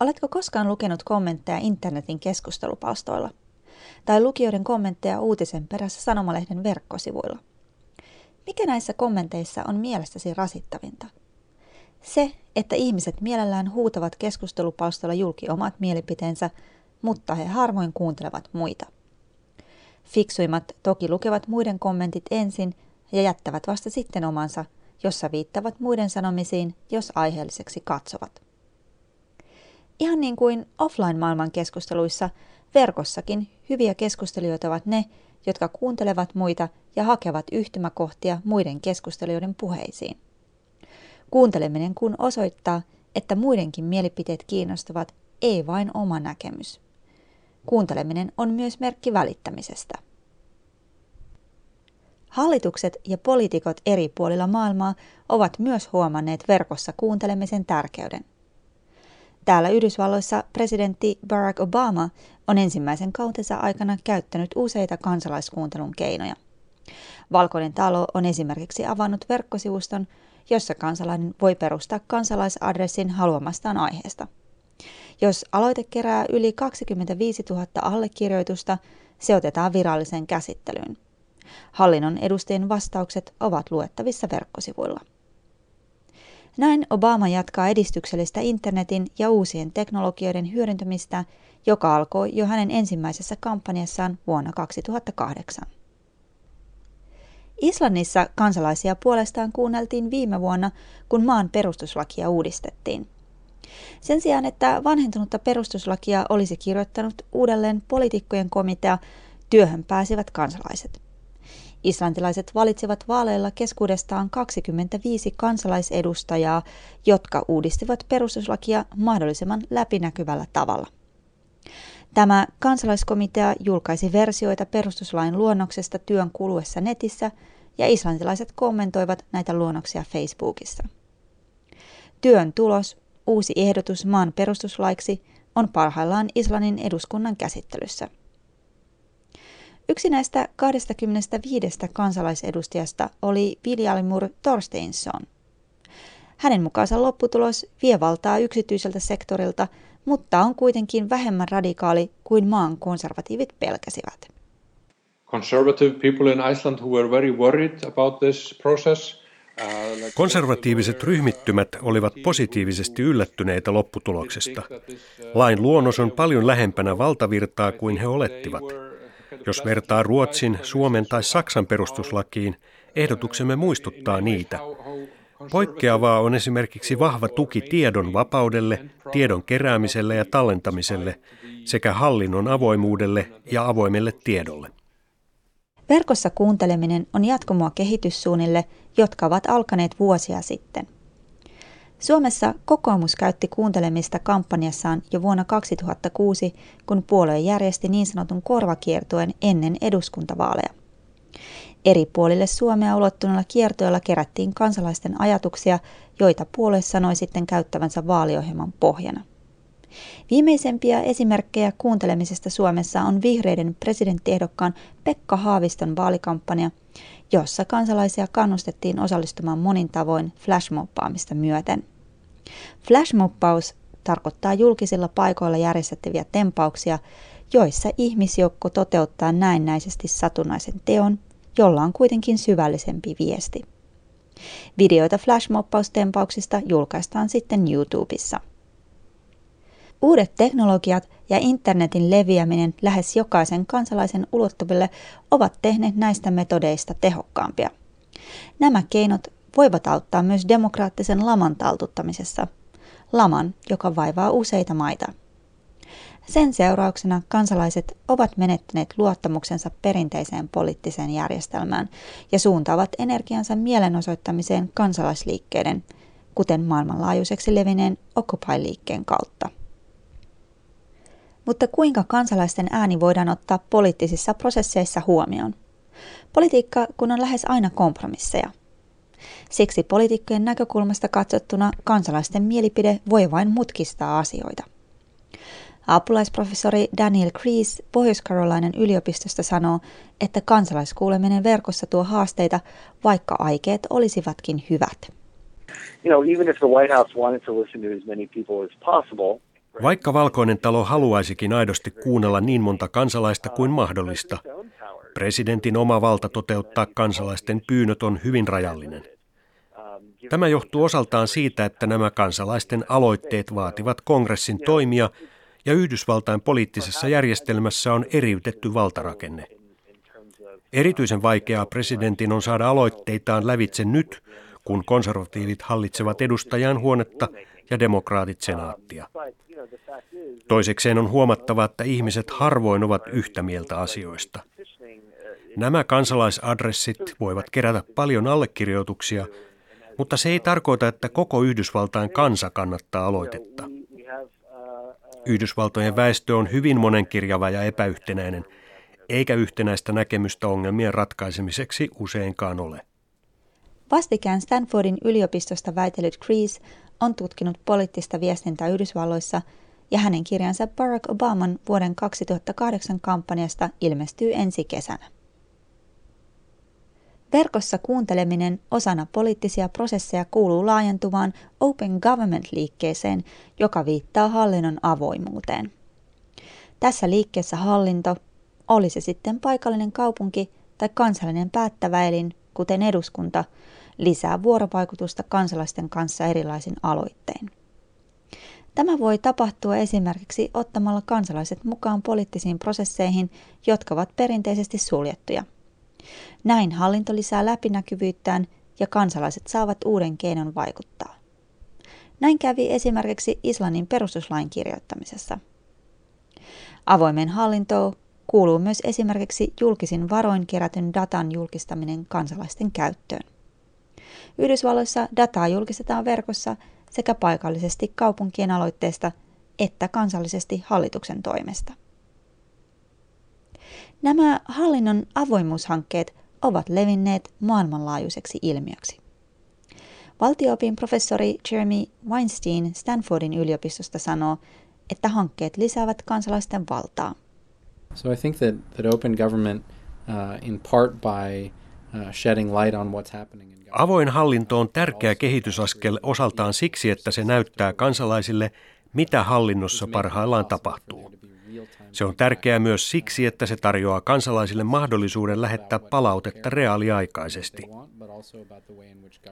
Oletko koskaan lukenut kommentteja internetin keskustelupalstoilla? Tai lukijoiden kommentteja uutisen perässä sanomalehden verkkosivuilla? Mikä näissä kommenteissa on mielestäsi rasittavinta? Se, että ihmiset mielellään huutavat keskustelupalstoilla julki omat mielipiteensä, mutta he harvoin kuuntelevat muita. Fiksuimmat toki lukevat muiden kommentit ensin ja jättävät vasta sitten omansa, jossa viittavat muiden sanomisiin, jos aiheelliseksi katsovat. Ihan niin kuin offline-maailman keskusteluissa, verkossakin hyviä keskustelijoita ovat ne, jotka kuuntelevat muita ja hakevat yhtymäkohtia muiden keskustelijoiden puheisiin. Kuunteleminen kun osoittaa, että muidenkin mielipiteet kiinnostavat, ei vain oma näkemys. Kuunteleminen on myös merkki välittämisestä. Hallitukset ja poliitikot eri puolilla maailmaa ovat myös huomanneet verkossa kuuntelemisen tärkeyden. Täällä Yhdysvalloissa presidentti Barack Obama on ensimmäisen kautensa aikana käyttänyt useita kansalaiskuuntelun keinoja. Valkoinen talo on esimerkiksi avannut verkkosivuston, jossa kansalainen voi perustaa kansalaisadressin haluamastaan aiheesta. Jos aloite kerää yli 25 000 allekirjoitusta, se otetaan viralliseen käsittelyyn. Hallinnon edustajien vastaukset ovat luettavissa verkkosivuilla. Näin Obama jatkaa edistyksellistä internetin ja uusien teknologioiden hyödyntämistä, joka alkoi jo hänen ensimmäisessä kampanjassaan vuonna 2008. Islannissa kansalaisia puolestaan kuunneltiin viime vuonna, kun maan perustuslakia uudistettiin. Sen sijaan, että vanhentunutta perustuslakia olisi kirjoittanut uudelleen poliitikkojen komitea, työhön pääsivät kansalaiset. Islantilaiset valitsivat vaaleilla keskuudestaan 25 kansalaisedustajaa, jotka uudistivat perustuslakia mahdollisimman läpinäkyvällä tavalla. Tämä kansalaiskomitea julkaisi versioita perustuslain luonnoksesta työn kuluessa netissä ja islantilaiset kommentoivat näitä luonnoksia Facebookissa. Työn tulos, uusi ehdotus maan perustuslaiksi, on parhaillaan Islannin eduskunnan käsittelyssä. Yksi näistä 25 kansalaisedustajasta oli Viljalmur Torsteinsson. Hänen mukaansa lopputulos vie valtaa yksityiseltä sektorilta, mutta on kuitenkin vähemmän radikaali kuin maan konservatiivit pelkäsivät. Conservative people in Iceland who were very worried about this process uh, Konservatiiviset ryhmittymät olivat positiivisesti yllättyneitä lopputuloksesta. Lain luonnos on paljon lähempänä valtavirtaa kuin he olettivat. Jos vertaa Ruotsin, Suomen tai Saksan perustuslakiin, ehdotuksemme muistuttaa niitä. Poikkeavaa on esimerkiksi vahva tuki tiedon vapaudelle, tiedon keräämiselle ja tallentamiselle sekä hallinnon avoimuudelle ja avoimelle tiedolle. Verkossa kuunteleminen on jatkumoa kehityssuunnille, jotka ovat alkaneet vuosia sitten – Suomessa kokoomus käytti kuuntelemista kampanjassaan jo vuonna 2006, kun puolue järjesti niin sanotun korvakiertoen ennen eduskuntavaaleja. Eri puolille Suomea ulottuneella kiertoilla kerättiin kansalaisten ajatuksia, joita puolue sanoi sitten käyttävänsä vaaliohjelman pohjana. Viimeisempiä esimerkkejä kuuntelemisesta Suomessa on vihreiden presidenttiehdokkaan Pekka Haaviston vaalikampanja, jossa kansalaisia kannustettiin osallistumaan monin tavoin flashmobbaamista myöten. Flashmobbaus tarkoittaa julkisilla paikoilla järjestettäviä tempauksia, joissa ihmisjoukko toteuttaa näennäisesti satunnaisen teon, jolla on kuitenkin syvällisempi viesti. Videoita flashmobbaustempauksista julkaistaan sitten YouTubessa. Uudet teknologiat ja internetin leviäminen lähes jokaisen kansalaisen ulottuville ovat tehneet näistä metodeista tehokkaampia. Nämä keinot voivat auttaa myös demokraattisen laman taltuttamisessa, laman, joka vaivaa useita maita. Sen seurauksena kansalaiset ovat menettäneet luottamuksensa perinteiseen poliittiseen järjestelmään ja suuntaavat energiansa mielenosoittamiseen kansalaisliikkeiden, kuten maailmanlaajuiseksi levineen Occupy-liikkeen kautta. Mutta kuinka kansalaisten ääni voidaan ottaa poliittisissa prosesseissa huomioon? Politiikka kun on lähes aina kompromisseja. Siksi poliitikkojen näkökulmasta katsottuna kansalaisten mielipide voi vain mutkistaa asioita. Apulaisprofessori Daniel Krees Pohjois-Carolinen yliopistosta sanoo, että kansalaiskuuleminen verkossa tuo haasteita, vaikka aikeet olisivatkin hyvät. You know, even if the White House wanted to listen to as many people as possible, Vaikka valkoinen talo haluaisikin aidosti kuunnella niin monta kansalaista kuin mahdollista, presidentin oma valta toteuttaa kansalaisten pyynnöt on hyvin rajallinen. Tämä johtuu osaltaan siitä, että nämä kansalaisten aloitteet vaativat kongressin toimia ja Yhdysvaltain poliittisessa järjestelmässä on eriytetty valtarakenne. Erityisen vaikeaa presidentin on saada aloitteitaan lävitse nyt, kun konservatiivit hallitsevat edustajan huonetta ja demokraatit senaattia. Toisekseen on huomattava, että ihmiset harvoin ovat yhtä mieltä asioista. Nämä kansalaisadressit voivat kerätä paljon allekirjoituksia, mutta se ei tarkoita, että koko Yhdysvaltain kansa kannattaa aloitetta. Yhdysvaltojen väestö on hyvin monenkirjava ja epäyhtenäinen, eikä yhtenäistä näkemystä ongelmien ratkaisemiseksi useinkaan ole. Vastikään Stanfordin yliopistosta väitellyt Kreese on tutkinut poliittista viestintää Yhdysvalloissa ja hänen kirjansa Barack Obaman vuoden 2008 kampanjasta ilmestyy ensi kesänä. Verkossa kuunteleminen osana poliittisia prosesseja kuuluu laajentuvaan Open Government-liikkeeseen, joka viittaa hallinnon avoimuuteen. Tässä liikkeessä hallinto, oli se sitten paikallinen kaupunki tai kansallinen päättäväelin, kuten eduskunta, lisää vuorovaikutusta kansalaisten kanssa erilaisin aloittein. Tämä voi tapahtua esimerkiksi ottamalla kansalaiset mukaan poliittisiin prosesseihin, jotka ovat perinteisesti suljettuja – näin hallinto lisää läpinäkyvyyttään ja kansalaiset saavat uuden keinon vaikuttaa. Näin kävi esimerkiksi Islannin perustuslain kirjoittamisessa. Avoimen hallintoon kuuluu myös esimerkiksi julkisin varoin kerätyn datan julkistaminen kansalaisten käyttöön. Yhdysvalloissa dataa julkistetaan verkossa sekä paikallisesti kaupunkien aloitteesta että kansallisesti hallituksen toimesta. Nämä hallinnon avoimuushankkeet ovat levinneet maailmanlaajuiseksi ilmiöksi. Valtioopin professori Jeremy Weinstein Stanfordin yliopistosta sanoo, että hankkeet lisäävät kansalaisten valtaa. So I think that, that open government uh, in part by uh, Avoin hallinto on tärkeä kehitysaskel osaltaan siksi, että se näyttää kansalaisille, mitä hallinnossa parhaillaan tapahtuu. Se on tärkeää myös siksi, että se tarjoaa kansalaisille mahdollisuuden lähettää palautetta reaaliaikaisesti.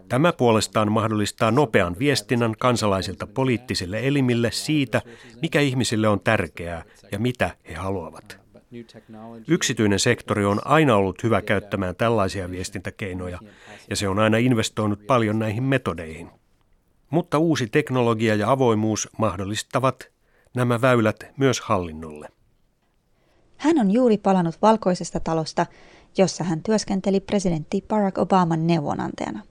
Tämä puolestaan mahdollistaa nopean viestinnän kansalaisilta poliittisille elimille siitä, mikä ihmisille on tärkeää ja mitä he haluavat. Yksityinen sektori on aina ollut hyvä käyttämään tällaisia viestintäkeinoja, ja se on aina investoinut paljon näihin metodeihin. Mutta uusi teknologia ja avoimuus mahdollistavat nämä väylät myös hallinnolle. Hän on juuri palannut valkoisesta talosta, jossa hän työskenteli presidentti Barack Obaman neuvonantajana.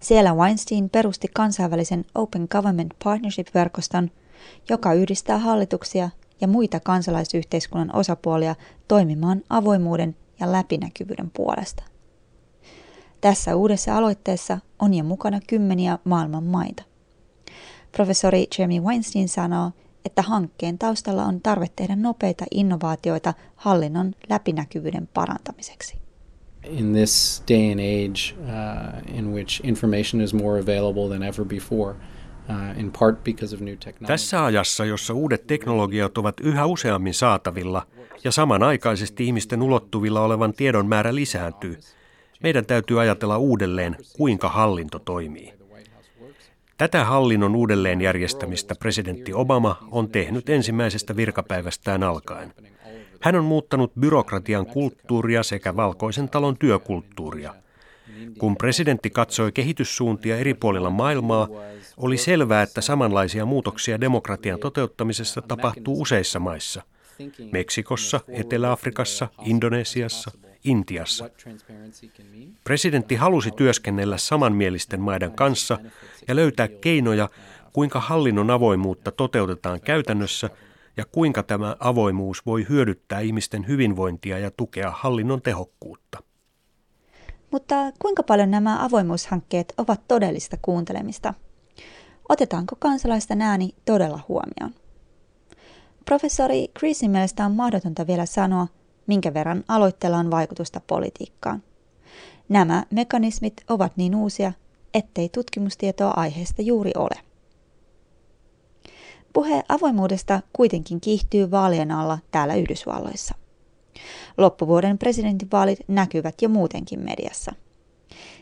Siellä Weinstein perusti kansainvälisen Open Government Partnership-verkoston, joka yhdistää hallituksia ja muita kansalaisyhteiskunnan osapuolia toimimaan avoimuuden ja läpinäkyvyyden puolesta. Tässä uudessa aloitteessa on jo mukana kymmeniä maailman maita. Professori Jeremy Weinstein sanoo, että hankkeen taustalla on tarve tehdä nopeita innovaatioita hallinnon läpinäkyvyyden parantamiseksi. In this day and age uh, in which information is more available than ever before, uh. Tässä ajassa, jossa uudet teknologiat ovat yhä useammin saatavilla ja samanaikaisesti ihmisten ulottuvilla olevan tiedon määrä lisääntyy, meidän täytyy ajatella uudelleen, kuinka hallinto toimii. Tätä hallinnon uudelleenjärjestämistä presidentti Obama on tehnyt ensimmäisestä virkapäivästään alkaen. Hän on muuttanut byrokratian kulttuuria sekä valkoisen talon työkulttuuria. Kun presidentti katsoi kehityssuuntia eri puolilla maailmaa, oli selvää, että samanlaisia muutoksia demokratian toteuttamisessa tapahtuu useissa maissa. Meksikossa, Etelä-Afrikassa, Indonesiassa, Intiassa. Presidentti halusi työskennellä samanmielisten maiden kanssa ja löytää keinoja, kuinka hallinnon avoimuutta toteutetaan käytännössä ja kuinka tämä avoimuus voi hyödyttää ihmisten hyvinvointia ja tukea hallinnon tehokkuutta. Mutta kuinka paljon nämä avoimuushankkeet ovat todellista kuuntelemista? Otetaanko kansalaisten ääni todella huomioon? Professori Chrisin mielestä on mahdotonta vielä sanoa, minkä verran aloitteella on vaikutusta politiikkaan. Nämä mekanismit ovat niin uusia, ettei tutkimustietoa aiheesta juuri ole. Puhe avoimuudesta kuitenkin kiihtyy vaalien alla täällä Yhdysvalloissa. Loppuvuoden presidentinvaalit näkyvät jo muutenkin mediassa.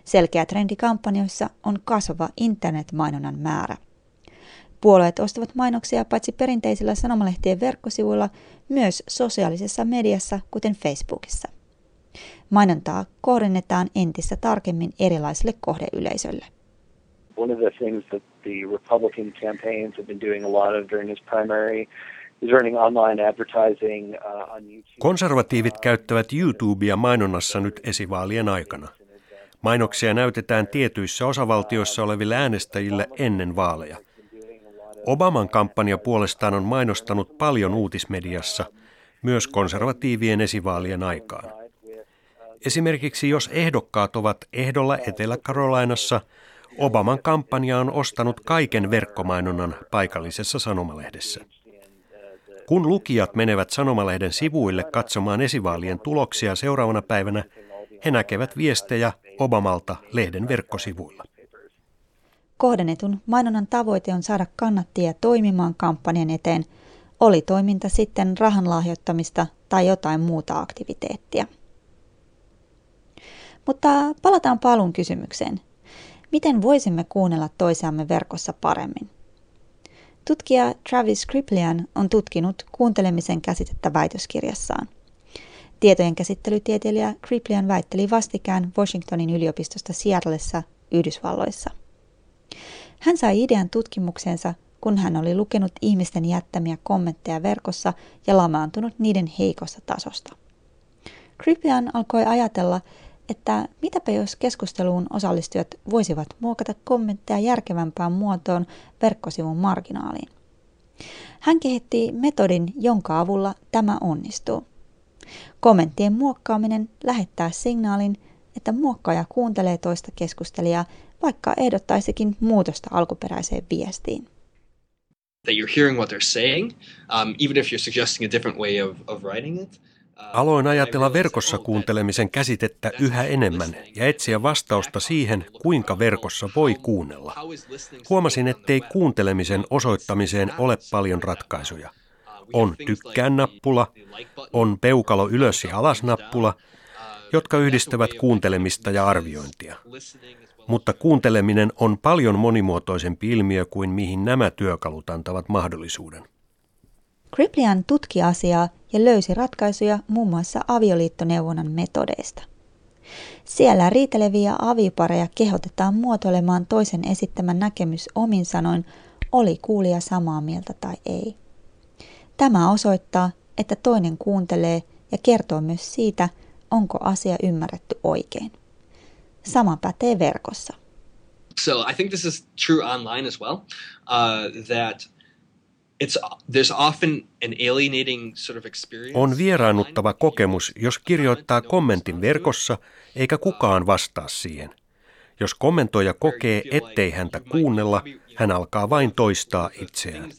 Selkeä trendi kampanjoissa on kasvava internetmainonnan määrä. Puolueet ostavat mainoksia paitsi perinteisillä sanomalehtien verkkosivuilla, myös sosiaalisessa mediassa, kuten Facebookissa. Mainontaa kohdennetaan entistä tarkemmin erilaisille kohdeyleisöille. One of the things that the Republican campaigns have been doing a lot of during his primary Konservatiivit käyttävät YouTubea mainonnassa nyt esivaalien aikana. Mainoksia näytetään tietyissä osavaltioissa oleville äänestäjille ennen vaaleja. Obaman kampanja puolestaan on mainostanut paljon uutismediassa, myös konservatiivien esivaalien aikaan. Esimerkiksi jos ehdokkaat ovat ehdolla Etelä-Karolainassa, Obaman kampanja on ostanut kaiken verkkomainonnan paikallisessa sanomalehdessä. Kun lukijat menevät sanomalehden sivuille katsomaan esivaalien tuloksia seuraavana päivänä, he näkevät viestejä Obamalta lehden verkkosivuilla. Kohdennetun mainonnan tavoite on saada kannattajia toimimaan kampanjan eteen, oli toiminta sitten rahan lahjoittamista tai jotain muuta aktiviteettia. Mutta palataan palun kysymykseen. Miten voisimme kuunnella toisiamme verkossa paremmin? Tutkija Travis Kriplian on tutkinut kuuntelemisen käsitettä väitöskirjassaan. Tietojen käsittelytieteilijä Kriplian väitteli vastikään Washingtonin yliopistosta Seattlessa, Yhdysvalloissa. Hän sai idean tutkimukseensa, kun hän oli lukenut ihmisten jättämiä kommentteja verkossa ja lamaantunut niiden heikosta tasosta. Kriplian alkoi ajatella, että mitäpä jos keskusteluun osallistujat voisivat muokata kommentteja järkevämpään muotoon verkkosivun marginaaliin. Hän kehitti metodin, jonka avulla tämä onnistuu. Kommenttien muokkaaminen lähettää signaalin, että muokkaaja kuuntelee toista keskustelijaa, vaikka ehdottaisikin muutosta alkuperäiseen viestiin. That you're hearing what they're saying, um, even if you're suggesting a different way of, of writing it. Aloin ajatella verkossa kuuntelemisen käsitettä yhä enemmän ja etsiä vastausta siihen, kuinka verkossa voi kuunnella. Huomasin, ettei kuuntelemisen osoittamiseen ole paljon ratkaisuja. On tykkään nappula, on peukalo ylös ja alas nappula, jotka yhdistävät kuuntelemista ja arviointia. Mutta kuunteleminen on paljon monimuotoisempi ilmiö kuin mihin nämä työkalut antavat mahdollisuuden. Kriplian tutki asiaa ja löysi ratkaisuja muun muassa avioliittoneuvonnan metodeista. Siellä riiteleviä avipareja kehotetaan muotoilemaan toisen esittämän näkemys omin sanoin, oli kuulija samaa mieltä tai ei. Tämä osoittaa, että toinen kuuntelee ja kertoo myös siitä, onko asia ymmärretty oikein. Sama pätee verkossa. So I think this is true online as well, uh, that on vieraannuttava kokemus, jos kirjoittaa kommentin verkossa eikä kukaan vastaa siihen. Jos kommentoija kokee, ettei häntä kuunnella, hän alkaa vain toistaa itseään.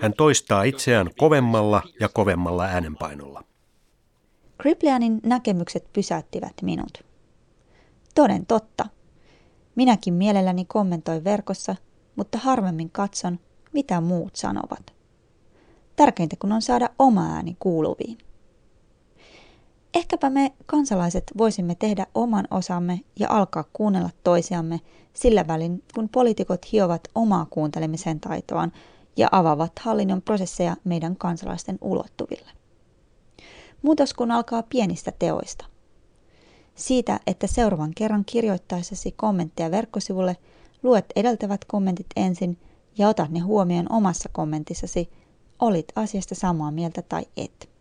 Hän toistaa itseään kovemmalla ja kovemmalla äänenpainolla. Kriplianin näkemykset pysäyttivät minut. Toden totta. Minäkin mielelläni kommentoin verkossa, mutta harvemmin katson, mitä muut sanovat. Tärkeintä kun on saada oma ääni kuuluviin. Ehkäpä me kansalaiset voisimme tehdä oman osamme ja alkaa kuunnella toisiamme sillä välin, kun poliitikot hiovat omaa kuuntelemisen taitoaan ja avaavat hallinnon prosesseja meidän kansalaisten ulottuville. Muutos kun alkaa pienistä teoista. Siitä, että seuraavan kerran kirjoittaessasi kommentteja verkkosivulle, luet edeltävät kommentit ensin ja otat ne huomioon omassa kommentissasi – olit asiasta samaa mieltä tai et.